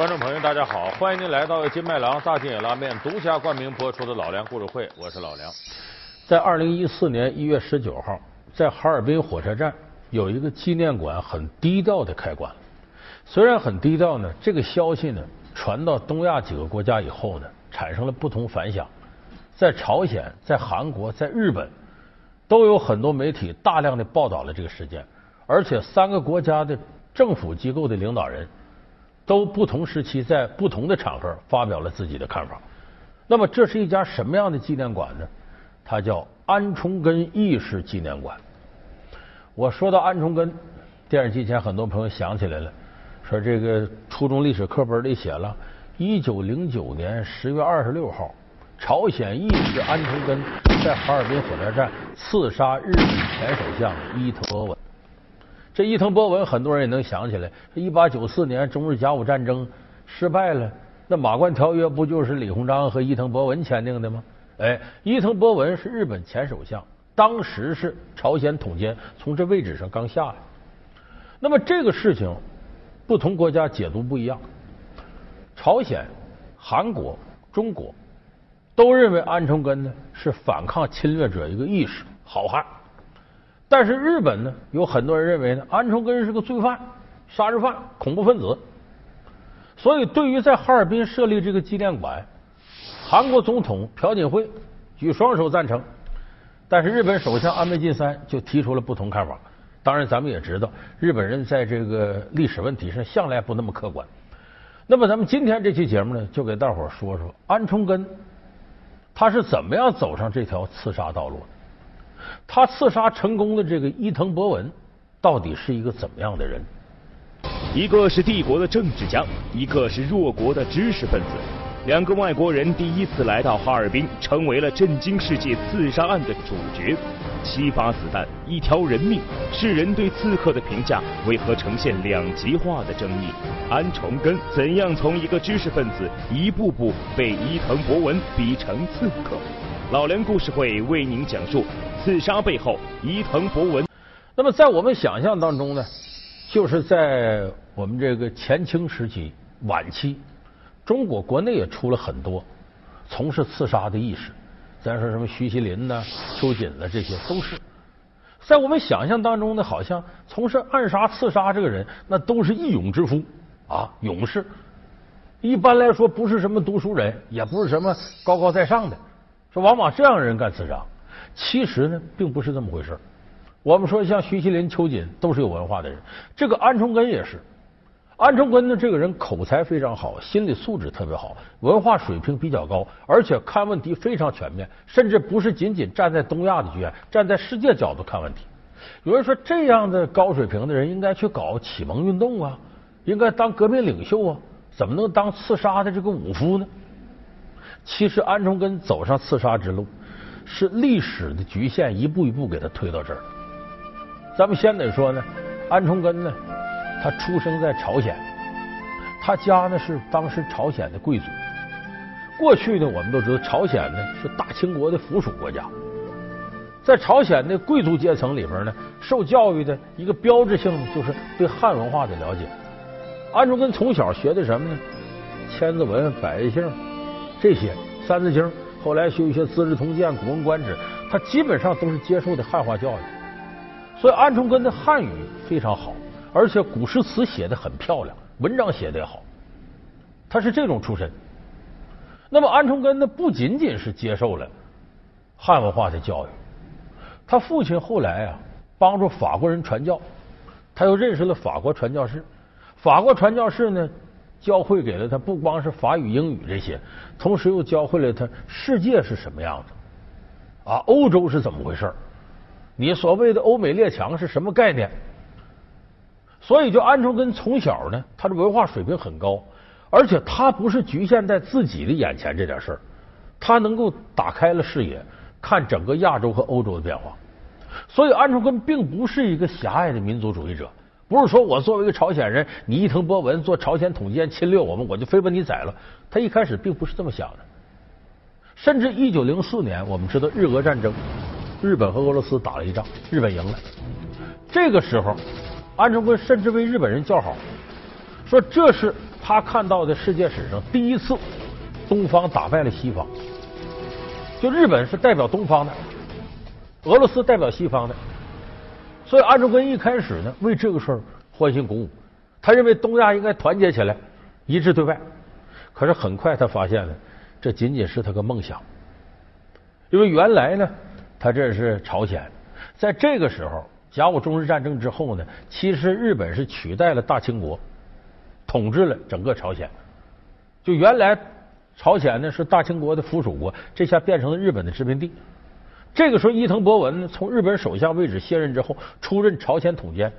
观众朋友，大家好，欢迎您来到金麦郎大金野拉面独家冠名播出的老梁故事会，我是老梁。在二零一四年一月十九号，在哈尔滨火车站有一个纪念馆很低调的开馆。虽然很低调呢，这个消息呢传到东亚几个国家以后呢，产生了不同反响。在朝鲜、在韩国、在日本，都有很多媒体大量的报道了这个事件，而且三个国家的政府机构的领导人。都不同时期在不同的场合发表了自己的看法。那么，这是一家什么样的纪念馆呢？它叫安重根义士纪念馆。我说到安重根，电视机前很多朋友想起来了，说这个初中历史课本里写了，一九零九年十月二十六号，朝鲜义士安重根在哈尔滨火车站刺杀日本前首相伊藤博文。这伊藤博文，很多人也能想起来。一八九四年中日甲午战争失败了，那马关条约不就是李鸿章和伊藤博文签订的吗？哎，伊藤博文是日本前首相，当时是朝鲜统监，从这位置上刚下来。那么这个事情，不同国家解读不一样。朝鲜、韩国、中国都认为安重根呢是反抗侵略者一个义士好汉。但是日本呢，有很多人认为呢，安重根是个罪犯、杀人犯、恐怖分子。所以，对于在哈尔滨设立这个纪念馆，韩国总统朴槿惠举双手赞成，但是日本首相安倍晋三就提出了不同看法。当然，咱们也知道，日本人在这个历史问题上向来不那么客观。那么，咱们今天这期节目呢，就给大伙说说安重根他是怎么样走上这条刺杀道路的。他刺杀成功的这个伊藤博文，到底是一个怎么样的人？一个是帝国的政治家，一个是弱国的知识分子，两个外国人第一次来到哈尔滨，成为了震惊世界刺杀案的主角。七发子弹，一条人命，世人对刺客的评价为何呈现两极化的争议？安重根怎样从一个知识分子，一步步被伊藤博文逼成刺客？老梁故事会为您讲述。刺杀背后，伊藤博文。那么，在我们想象当中呢，就是在我们这个前清时期晚期，中国国内也出了很多从事刺杀的义士。咱说什么徐锡麟呢、秋瑾呢，这些都是在我们想象当中呢，好像从事暗杀、刺杀这个人，那都是义勇之夫啊，勇士。一般来说，不是什么读书人，也不是什么高高在上的，说往往这样的人干刺杀。其实呢，并不是这么回事。我们说像徐锡麟、秋瑾都是有文化的人，这个安重根也是。安重根呢，这个人口才非常好，心理素质特别好，文化水平比较高，而且看问题非常全面，甚至不是仅仅站在东亚的局面，站在世界角度看问题。有人说，这样的高水平的人应该去搞启蒙运动啊，应该当革命领袖啊，怎么能当刺杀的这个武夫呢？其实，安重根走上刺杀之路。是历史的局限，一步一步给他推到这儿。咱们先得说呢，安重根呢，他出生在朝鲜，他家呢是当时朝鲜的贵族。过去呢，我们都知道朝鲜呢是大清国的附属国家，在朝鲜的贵族阶层里边呢，受教育的一个标志性就是对汉文化的了解。安重根从小学的什么呢？《千字文》《百家姓》这些，《三字经》。后来学一些《资治通鉴》《古文观止》，他基本上都是接受的汉化教育，所以安重根的汉语非常好，而且古诗词写的很漂亮，文章写的也好，他是这种出身。那么安重根呢，不仅仅是接受了汉文化的教育，他父亲后来啊帮助法国人传教，他又认识了法国传教士，法国传教士呢。教会给了他不光是法语、英语这些，同时又教会了他世界是什么样子啊，欧洲是怎么回事你所谓的欧美列强是什么概念？所以，就安重根从小呢，他的文化水平很高，而且他不是局限在自己的眼前这点事儿，他能够打开了视野，看整个亚洲和欧洲的变化。所以，安重根并不是一个狭隘的民族主义者。不是说我作为一个朝鲜人，你伊藤博文做朝鲜统监侵略我们，我就非把你宰了。他一开始并不是这么想的。甚至一九零四年，我们知道日俄战争，日本和俄罗斯打了一仗，日本赢了。这个时候，安重根甚至为日本人叫好，说这是他看到的世界史上第一次东方打败了西方。就日本是代表东方的，俄罗斯代表西方的，所以安重根一开始呢，为这个事儿欢欣鼓舞，他认为东亚应该团结起来，一致对外。可是很快他发现了，这仅仅是他个梦想，因为原来呢，他这是朝鲜，在这个时候，甲午中日战争之后呢，其实日本是取代了大清国，统治了整个朝鲜，就原来。朝鲜呢是大清国的附属国，这下变成了日本的殖民地。这个时候，伊藤博文从日本首相位置卸任之后，出任朝鲜统监。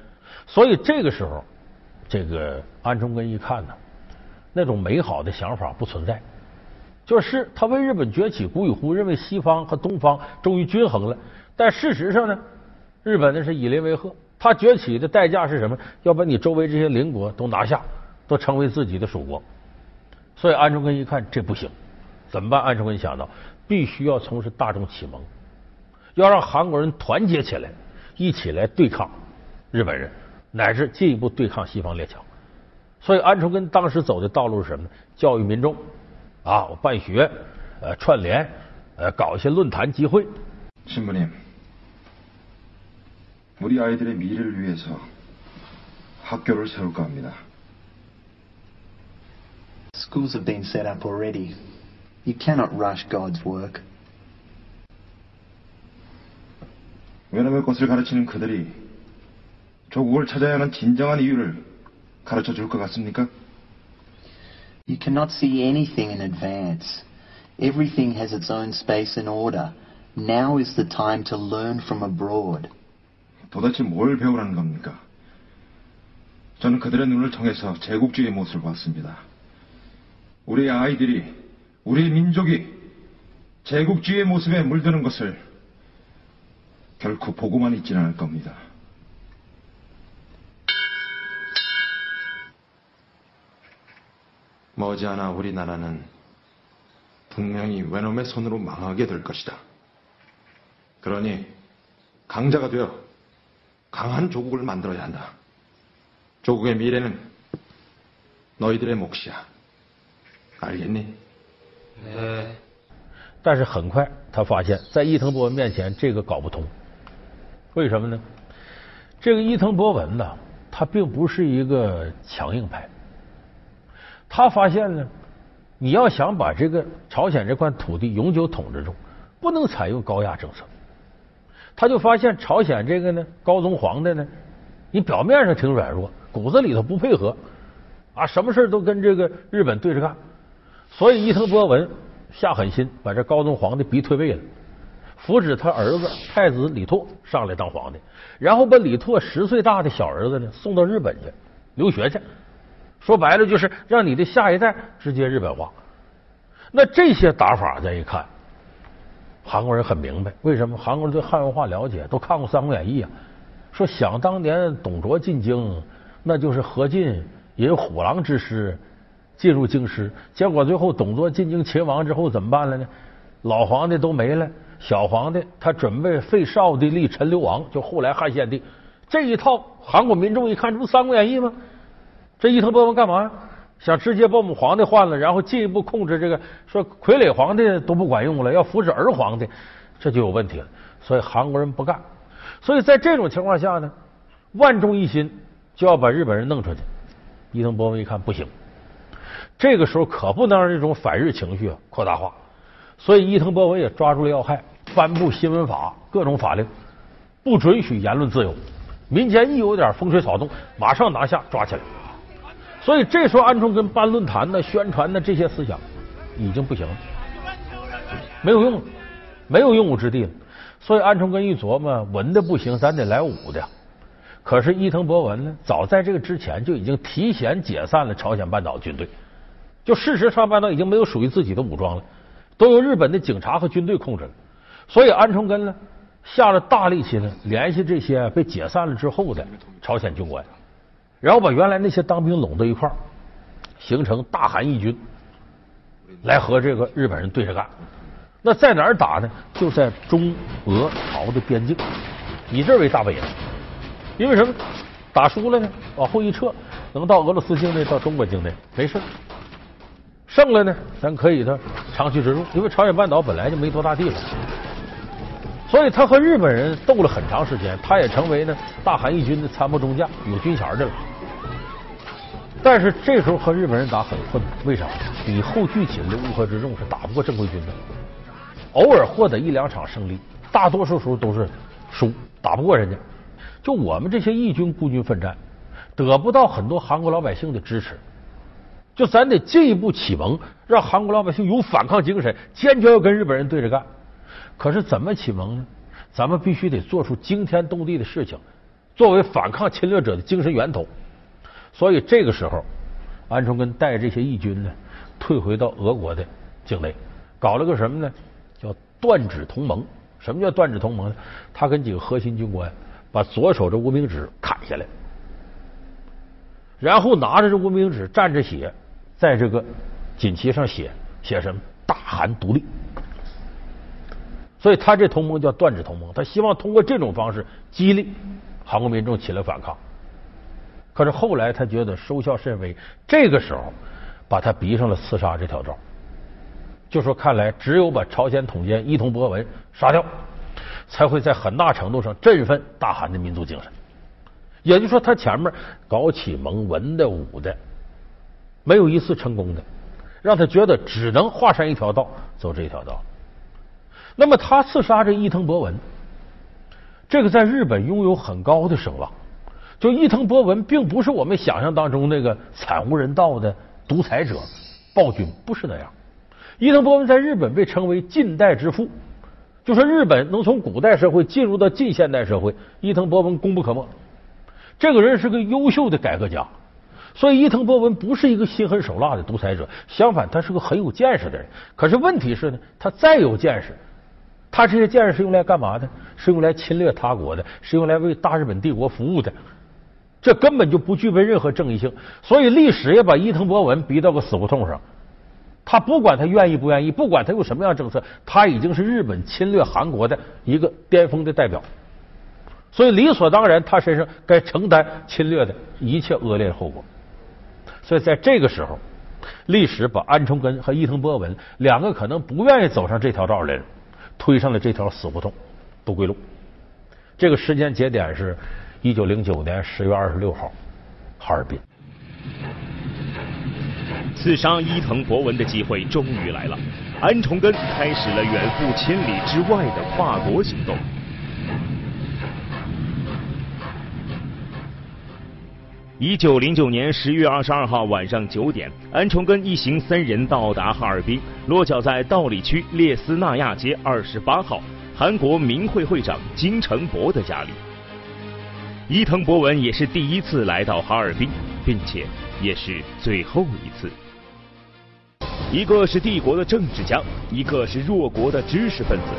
所以这个时候，这个安重根一看呢，那种美好的想法不存在。就是他为日本崛起鼓与呼，认为西方和东方终于均衡了。但事实上呢，日本那是以邻为壑，他崛起的代价是什么？要把你周围这些邻国都拿下，都成为自己的属国。所以安重根一看这不行，怎么办？安重根想到，必须要从事大众启蒙，要让韩国人团结起来，一起来对抗日本人，乃至进一步对抗西方列强。所以安重根当时走的道路是什么呢？教育民众啊，我办学，呃，串联，呃，搞一些论坛集会。신부님우리아이들의미래를위해서학교를세울까합니다 Schools have been set up already. You cannot rush God's work. 외놈의 것을 가르치는 그들이 조국을 찾아야 하는 진정한 이유를 가르쳐 줄 것 같습니까? You cannot see anything in advance. Everything has its own space and order. Now is the time to learn from abroad. 도대체 뭘 배우라는 겁니까? 저는 그들의 눈을 통해서 제국주의의 모습을 봤습니다. 우리 아이들이 우리 민족이 제국주의의 모습에 물드는 것을 결코 보고만 있지는 않을 겁니다. 머지않아 우리나라는 분명히 외놈의 손으로 망하게 될 것이다. 그러니 강자가 되어 강한 조국을 만들어야 한다. 조국의 미래는 너희들의 몫이야. 而人呢？呃，但是很快他发现，在伊藤博文面前，这个搞不通。 为什么呢？这个伊藤博文呢，他并不是一个强硬派。他发现呢，你要想把这个朝鲜这块土地永久统治住，不能采用高压政策。他就发现朝鲜这个呢，高宗皇帝呢，你表面上挺软弱，骨子里头不配合啊，什么事都跟这个日本对着干。所以伊藤博文下狠心，把这高宗皇帝逼退位了，扶旨他儿子太子李拓上来当皇帝，然后把李拓十岁大的小儿子呢送到日本去留学去。说白了就是让你的下一代直接日本化。那这些打法再一看，韩国人很明白为什么？韩国人对汉文化了解，都看过《三国演义》啊。说想当年董卓进京，那就是何进引虎狼之师。进入京师，结果最后董卓进京擒王之后怎么办了呢？老皇帝都没了，小皇帝他准备废少帝立陈留王，就后来汉献帝这一套。韩国民众一看，这不《三国演义》吗？这伊藤博文干嘛呀？想直接把我们皇帝换了，然后进一步控制这个，说傀儡皇帝都不管用了，要扶持儿皇帝，这就有问题了。所以韩国人不干。所以在这种情况下呢，万众一心就要把日本人弄出去。伊藤博文一看不行。这个时候可不能让这种反日情绪扩大化，所以伊藤博文也抓住了要害，颁布新闻法，各种法令，不准许言论自由。民间一有点风吹草动，马上拿下抓起来。所以这时候安重根办论坛的、宣传的这些思想已经不行了，没有用了，没有用武之地了。所以安重根一琢磨，文的不行，咱得来武的。可是伊藤博文呢，早在这个之前就已经提前解散了朝鲜半岛军队。就事实上，半岛已经没有属于自己的武装了，都由日本的警察和军队控制了。所以安重根呢，下了大力气呢，联系这些被解散了之后的朝鲜军官，然后把原来那些当兵拢到一块儿，形成大韩义军，来和这个日本人对着干。那在哪儿打呢？就在中俄朝的边境，以这为大本营。因为什么？打输了呢，往后一撤，能到俄罗斯境内，到中国境内没事。胜了呢，咱可以的长驱直入，因为朝鲜半岛本来就没多大地方，所以他和日本人斗了很长时间，他也成为呢大韩义军的参谋中将，有军衔的了。但是这时候和日本人打很困难，为啥？以后聚紧的乌合之众是打不过正规军的，偶尔获得一两场胜利，大多数时候都是输，打不过人家。就我们这些义军孤军奋战，得不到很多韩国老百姓的支持。就咱得进一步启蒙，让韩国老百姓有反抗精神，坚决要跟日本人对着干。可是怎么启蒙呢？咱们必须得做出惊天动地的事情，作为反抗侵略者的精神源头。所以这个时候，安重根带着这些义军呢，退回到俄国的境内，搞了个什么呢？叫断指同盟。什么叫断指同盟呢？他跟几个核心军官把左手这无名指砍下来，然后拿着这无名指蘸着血。在这个锦旗上写写什么？大韩独立。所以他这同盟叫断指同盟，他希望通过这种方式激励韩国民众起来反抗。可是后来他觉得收效甚微，这个时候把他逼上了刺杀这条道，就说看来只有把朝鲜统监伊藤博文杀掉，才会在很大程度上振奋大韩的民族精神。也就是说，他前面搞启蒙文的武的。没有一次成功的，让他觉得只能华山一条道走这一条道。那么他刺杀这伊藤博文，这个在日本拥有很高的声望。就伊藤博文并不是我们想象当中那个惨无人道的独裁者、暴君，不是那样。伊藤博文在日本被称为近代之父，就说日本能从古代社会进入到近现代社会，伊藤博文功不可没。这个人是个优秀的改革家。所以伊藤博文不是一个心狠手辣的独裁者，相反，他是个很有见识的人。可是问题是呢，他再有见识，他这些见识是用来干嘛的？是用来侵略他国的，是用来为大日本帝国服务的。这根本就不具备任何正义性。所以历史也把伊藤博文逼到个死胡同上。他不管他愿意不愿意，不管他用什么样政策，他已经是日本侵略韩国的一个巅峰的代表。所以理所当然，他身上该承担侵略的一切恶劣后果。所以在这个时候，历史把安重根和伊藤博文两个可能不愿意走上这条道的人推上了这条死胡同、不归路。这个时间节点是一九零九年十月二十六号，哈尔滨。刺杀伊藤博文的机会终于来了，安重根开始了远赴千里之外的跨国行动。一九零九年十月二十二号晚上九点，安重根一行三人到达哈尔滨，落脚在道里区列斯纳亚街二十八号韩国民会会长金成博的家里。伊藤博文也是第一次来到哈尔滨，并且也是最后一次。一个是帝国的政治家，一个是弱国的知识分子，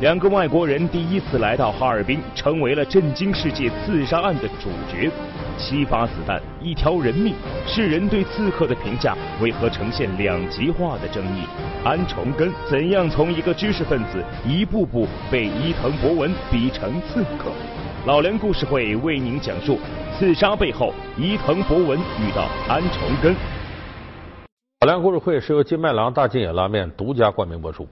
两个外国人第一次来到哈尔滨，成为了震惊世界刺杀案的主角。七发子弹，一条人命，世人对刺客的评价为何呈现两极化的争议？安重根怎样从一个知识分子一步步被伊藤博文逼成刺客？老梁故事会为您讲述刺杀背后，伊藤博文遇到安重根。老梁故事会是由金麦郎大金野拉面独家冠名播出。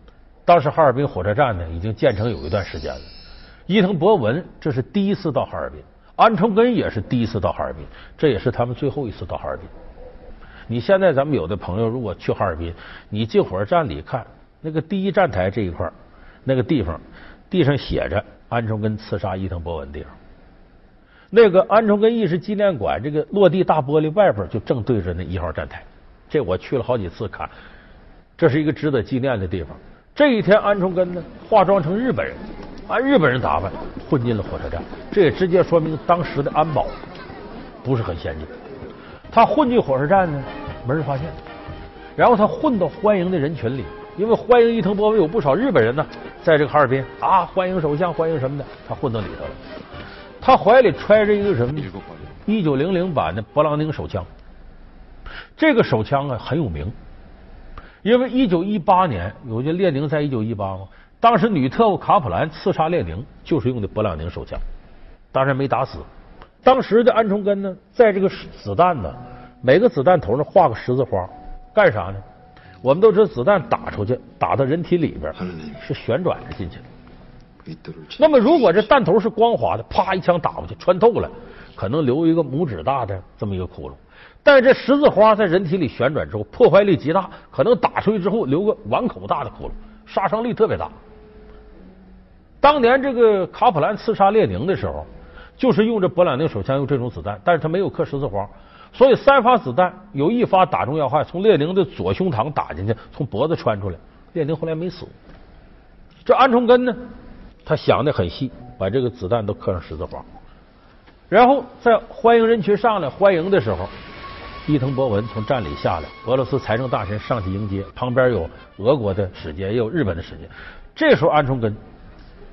当时哈尔滨火车站呢已经建成有一段时间了，伊藤博文这是第一次到哈尔滨。安重根也是第一次到哈尔滨，这也是他们最后一次到哈尔滨。你现在咱们有的朋友如果去哈尔滨，你进火车站里看那个第一站台这一块那个地方，地上写着安重根刺杀伊藤博文地方。那个安重根意识纪念馆这个落地大玻璃外边就正对着那一号站台。这我去了好几次看，这是一个值得纪念的地方。这一天，安重根呢化妆成日本人。按日本人打扮混进了火车站，这也直接说明当时的安保不是很先进。他混进火车站呢，没人发现。然后他混到欢迎的人群里，因为欢迎伊藤博文有不少日本人呢，在这个哈尔滨啊，欢迎首相，欢迎什么的，他混到里头了。他怀里揣着一个什么？一九零零版的勃朗宁手枪。这个手枪啊很有名，因为一九一八年，有些列宁在一九一八嘛。当时女特务卡普兰刺杀列宁就是用的勃朗宁手枪，当然没打死，当时的安重根呢，在这个子弹呢，每个子弹头上画个十字花，干啥呢？我们都知道，子弹打出去，打到人体里边是旋转着进去的。那么，如果这弹头是光滑的，啪一枪打过去，穿透了，可能留一个拇指大的这么一个窟窿。但是这十字花在人体里旋转之后，破坏力极大，可能打出去之后留个碗口大的窟窿，杀伤力特别大。当年这个卡普兰刺杀列宁的时候，就是用这勃朗宁手枪用这种子弹，但是他没有刻十字花，所以三发子弹有一发打中要害，从列宁的左胸膛打进去，从脖子穿出来，列宁后来没死。这安重根呢？他想的很细，把这个子弹都刻上十字花，然后在欢迎人群上来欢迎的时候，伊藤博文从站里下来，俄罗斯财政大臣上去迎接，旁边有俄国的使节，也有日本的使节。这时候安重根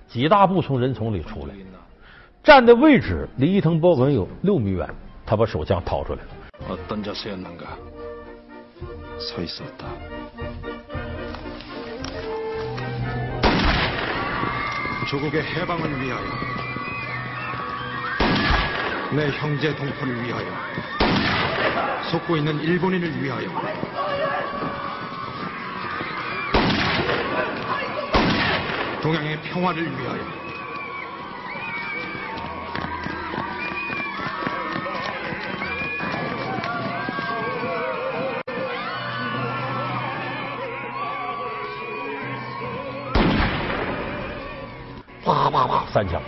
几大步从人丛里出来，站的位置离伊藤博文有六米远，他把手枪掏出来。조 국의해방을위하여내형제동포를위하여속고있는일본인을위하여동양의평화를위하여啪啪啪，三枪，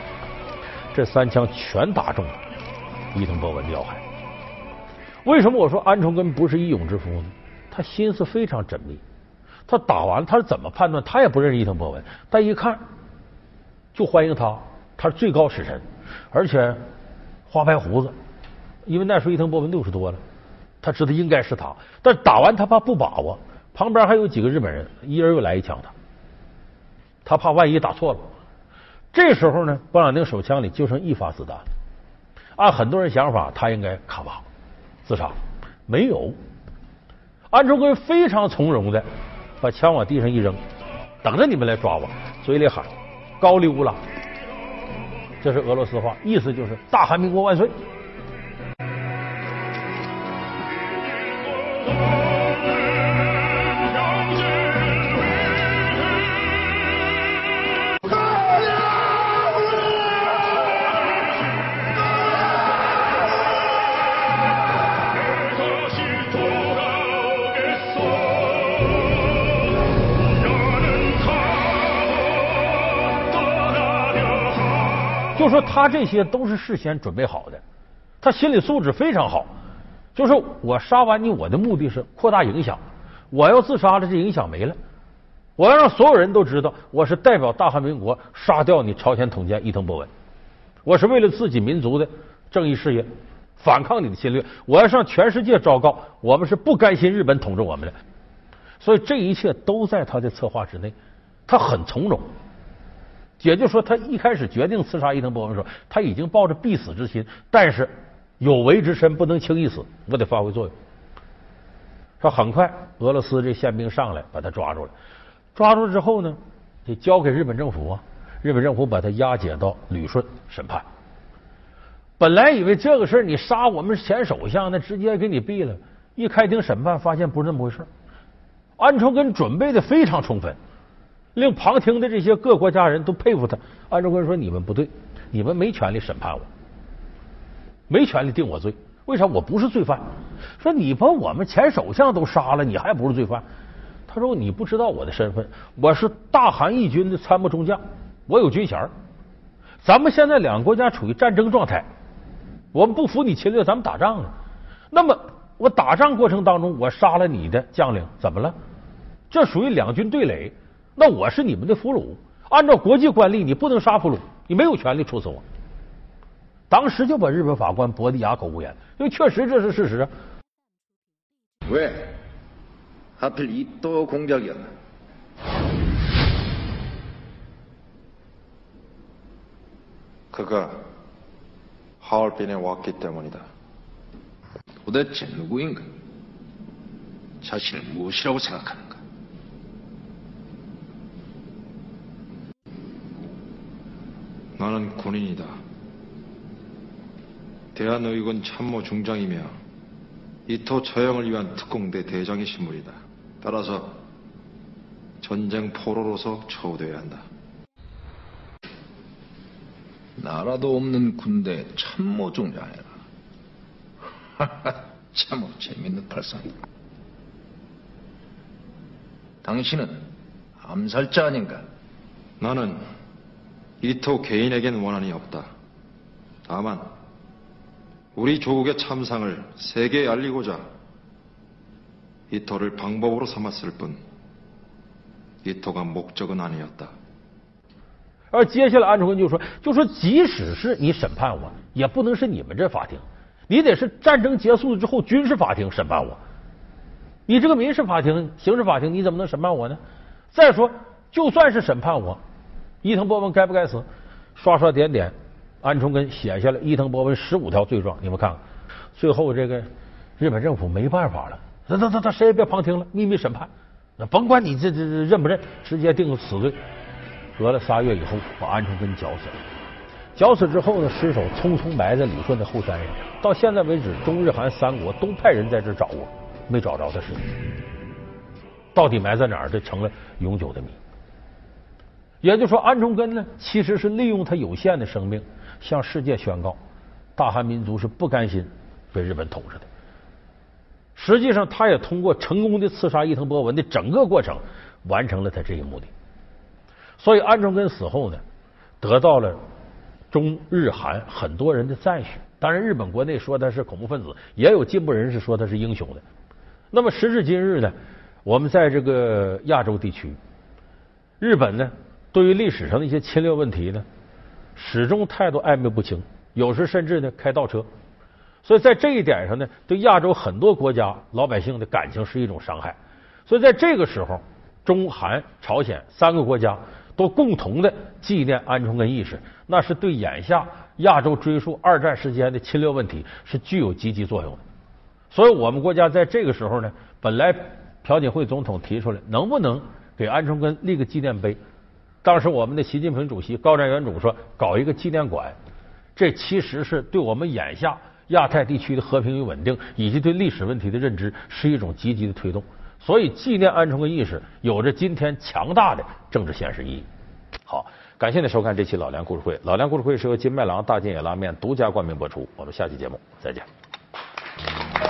这三枪全打中了伊藤博文的要害。 为什么我说安重根不是一勇之夫呢？他心思非常缜密。他打完他是怎么判断？他也不认识伊藤博文，但一看就欢迎他，他是最高使臣，而且花白胡子。因为那时候伊藤博文六十多了，他知道应该是他。但打完他怕不把握，旁边还有几个日本人，一人又来一枪，他他怕万一打错了。这时候呢，勃朗宁手枪里就剩一发子弹。按很多人想法，他应该卡吧自杀，没有。安重贵非常从容的把枪往地上一扔，等着你们来抓我，嘴里喊“高丽乌拉”，这是俄罗斯话，意思就是“大韩民国万岁”。就说他这些都是事先准备好的，他心理素质非常好。就是我杀完你，我的目的是扩大影响。我要自杀了，这影响没了。我要让所有人都知道，我是代表大韩民国杀掉你朝鲜统监伊藤博文。我是为了自己民族的正义事业，反抗你的侵略。我要向全世界昭告，我们是不甘心日本统治我们的。所以这一切都在他的策划之内，他很从容。也就说，他一开始决定刺杀伊藤博文的时候，他已经抱着必死之心，但是有为之身不能轻易死，我得发挥作用。说很快，俄罗斯这宪兵上来把他抓住了，抓住之后呢，得交给日本政府啊。日本政府把他押解到旅顺审判。本来以为这个事儿你杀我们前首相，那直接给你毙了。一开庭审判，发现不是那么回事。安重根准备的非常充分。令旁听的这些各国家人都佩服他。安重根说：“你们不对，你们没权利审判我，没权利定我罪。为啥？我不是罪犯。说你把我们前首相都杀了，你还不是罪犯？他说你不知道我的身份，我是大韩义军的参谋中将，我有军衔。咱们现在两个国家处于战争状态，我们不服你侵略，咱们打仗呢。那么我打仗过程当中，我杀了你的将领，怎么了？这属于两军对垒。”那我是你们的俘虏，按照国际惯例，你不能杀俘虏，你没有权利处死我。当时就把日本法官驳得哑口无言，因为确实这是事实。왜하필이또공작이었나그가하얼빈에왔기때문이다도대체누구인가자신을무엇이라고생각하는 나는 군인이다. 대한의군 참모 중장이며 이토 처형을 위한 특공대 대장의 신물이다. 따라서 전쟁 포로로서 처우되어야 한다. 나라도 없는 군대 참모 중장이라. 참으로 재밌는 발상이다. 당신은 암살자 아닌가? 나는 이토 개인에겐 원한이 없다. 다만 우리 조국의 참상을 세계에 알리고자 이토를 방법으로 삼았을 뿐 이토가 목적은 아니었다. 而接下来安重根就说：“就说即使是你审判我，也不能是你们这法庭，你得是战争结束之后军事法庭审判我。你这个民事法庭、刑事法庭，你怎么能审判我呢？再说，就算是审判我， 伊藤博文该不该死？刷刷点点，安重根写下了伊藤博文十五条罪状，你们看看。最后这个日本政府没办法了，那那那那谁也别旁听了，秘密审判，那甭管你这这这认不认，直接定个死罪。”隔了仨月以后，把安重根绞死了。绞死之后呢，尸首匆匆埋在旅顺的后山上。到现在为止，中日韩三国都派人在这找过，没找着他尸体。到底埋在哪儿？这成了永久的谜。也就是说，安重根呢，其实是利用他有限的生命，向世界宣告：大韩民族是不甘心被日本统治的。实际上，他也通过成功的刺杀伊藤博文的整个过程，完成了他这一目的。所以安重根死后呢，得到了中日韩很多人的赞许。当然，日本国内说他是恐怖分子，也有进步人士说他是英雄的。那么时至今日呢，我们在这个亚洲地区，日本呢对于历史上的一些侵略问题呢，始终态度暧昧不清，有时甚至呢开倒车。所以在这一点上呢，对亚洲很多国家老百姓的感情是一种伤害。所以在这个时候，中韩朝鲜三个国家。都共同的纪念安重根意识，那是对眼下亚洲追溯二战时间的侵略问题是具有积极作用的。所以，我们国家在这个时候呢，本来朴槿惠总统提出来，能不能给安重根立个纪念碑？当时我们的习近平主席高瞻远瞩说，搞一个纪念馆。这其实是对我们眼下亚太地区的和平与稳定，以及对历史问题的认知，是一种积极的推动。所以，纪念安重根意识有着今天强大的政治现实意义。好，感谢您收看这期老梁故事会。老梁故事会是由金麦郎大金野拉面独家冠名播出。我们下期节目再见。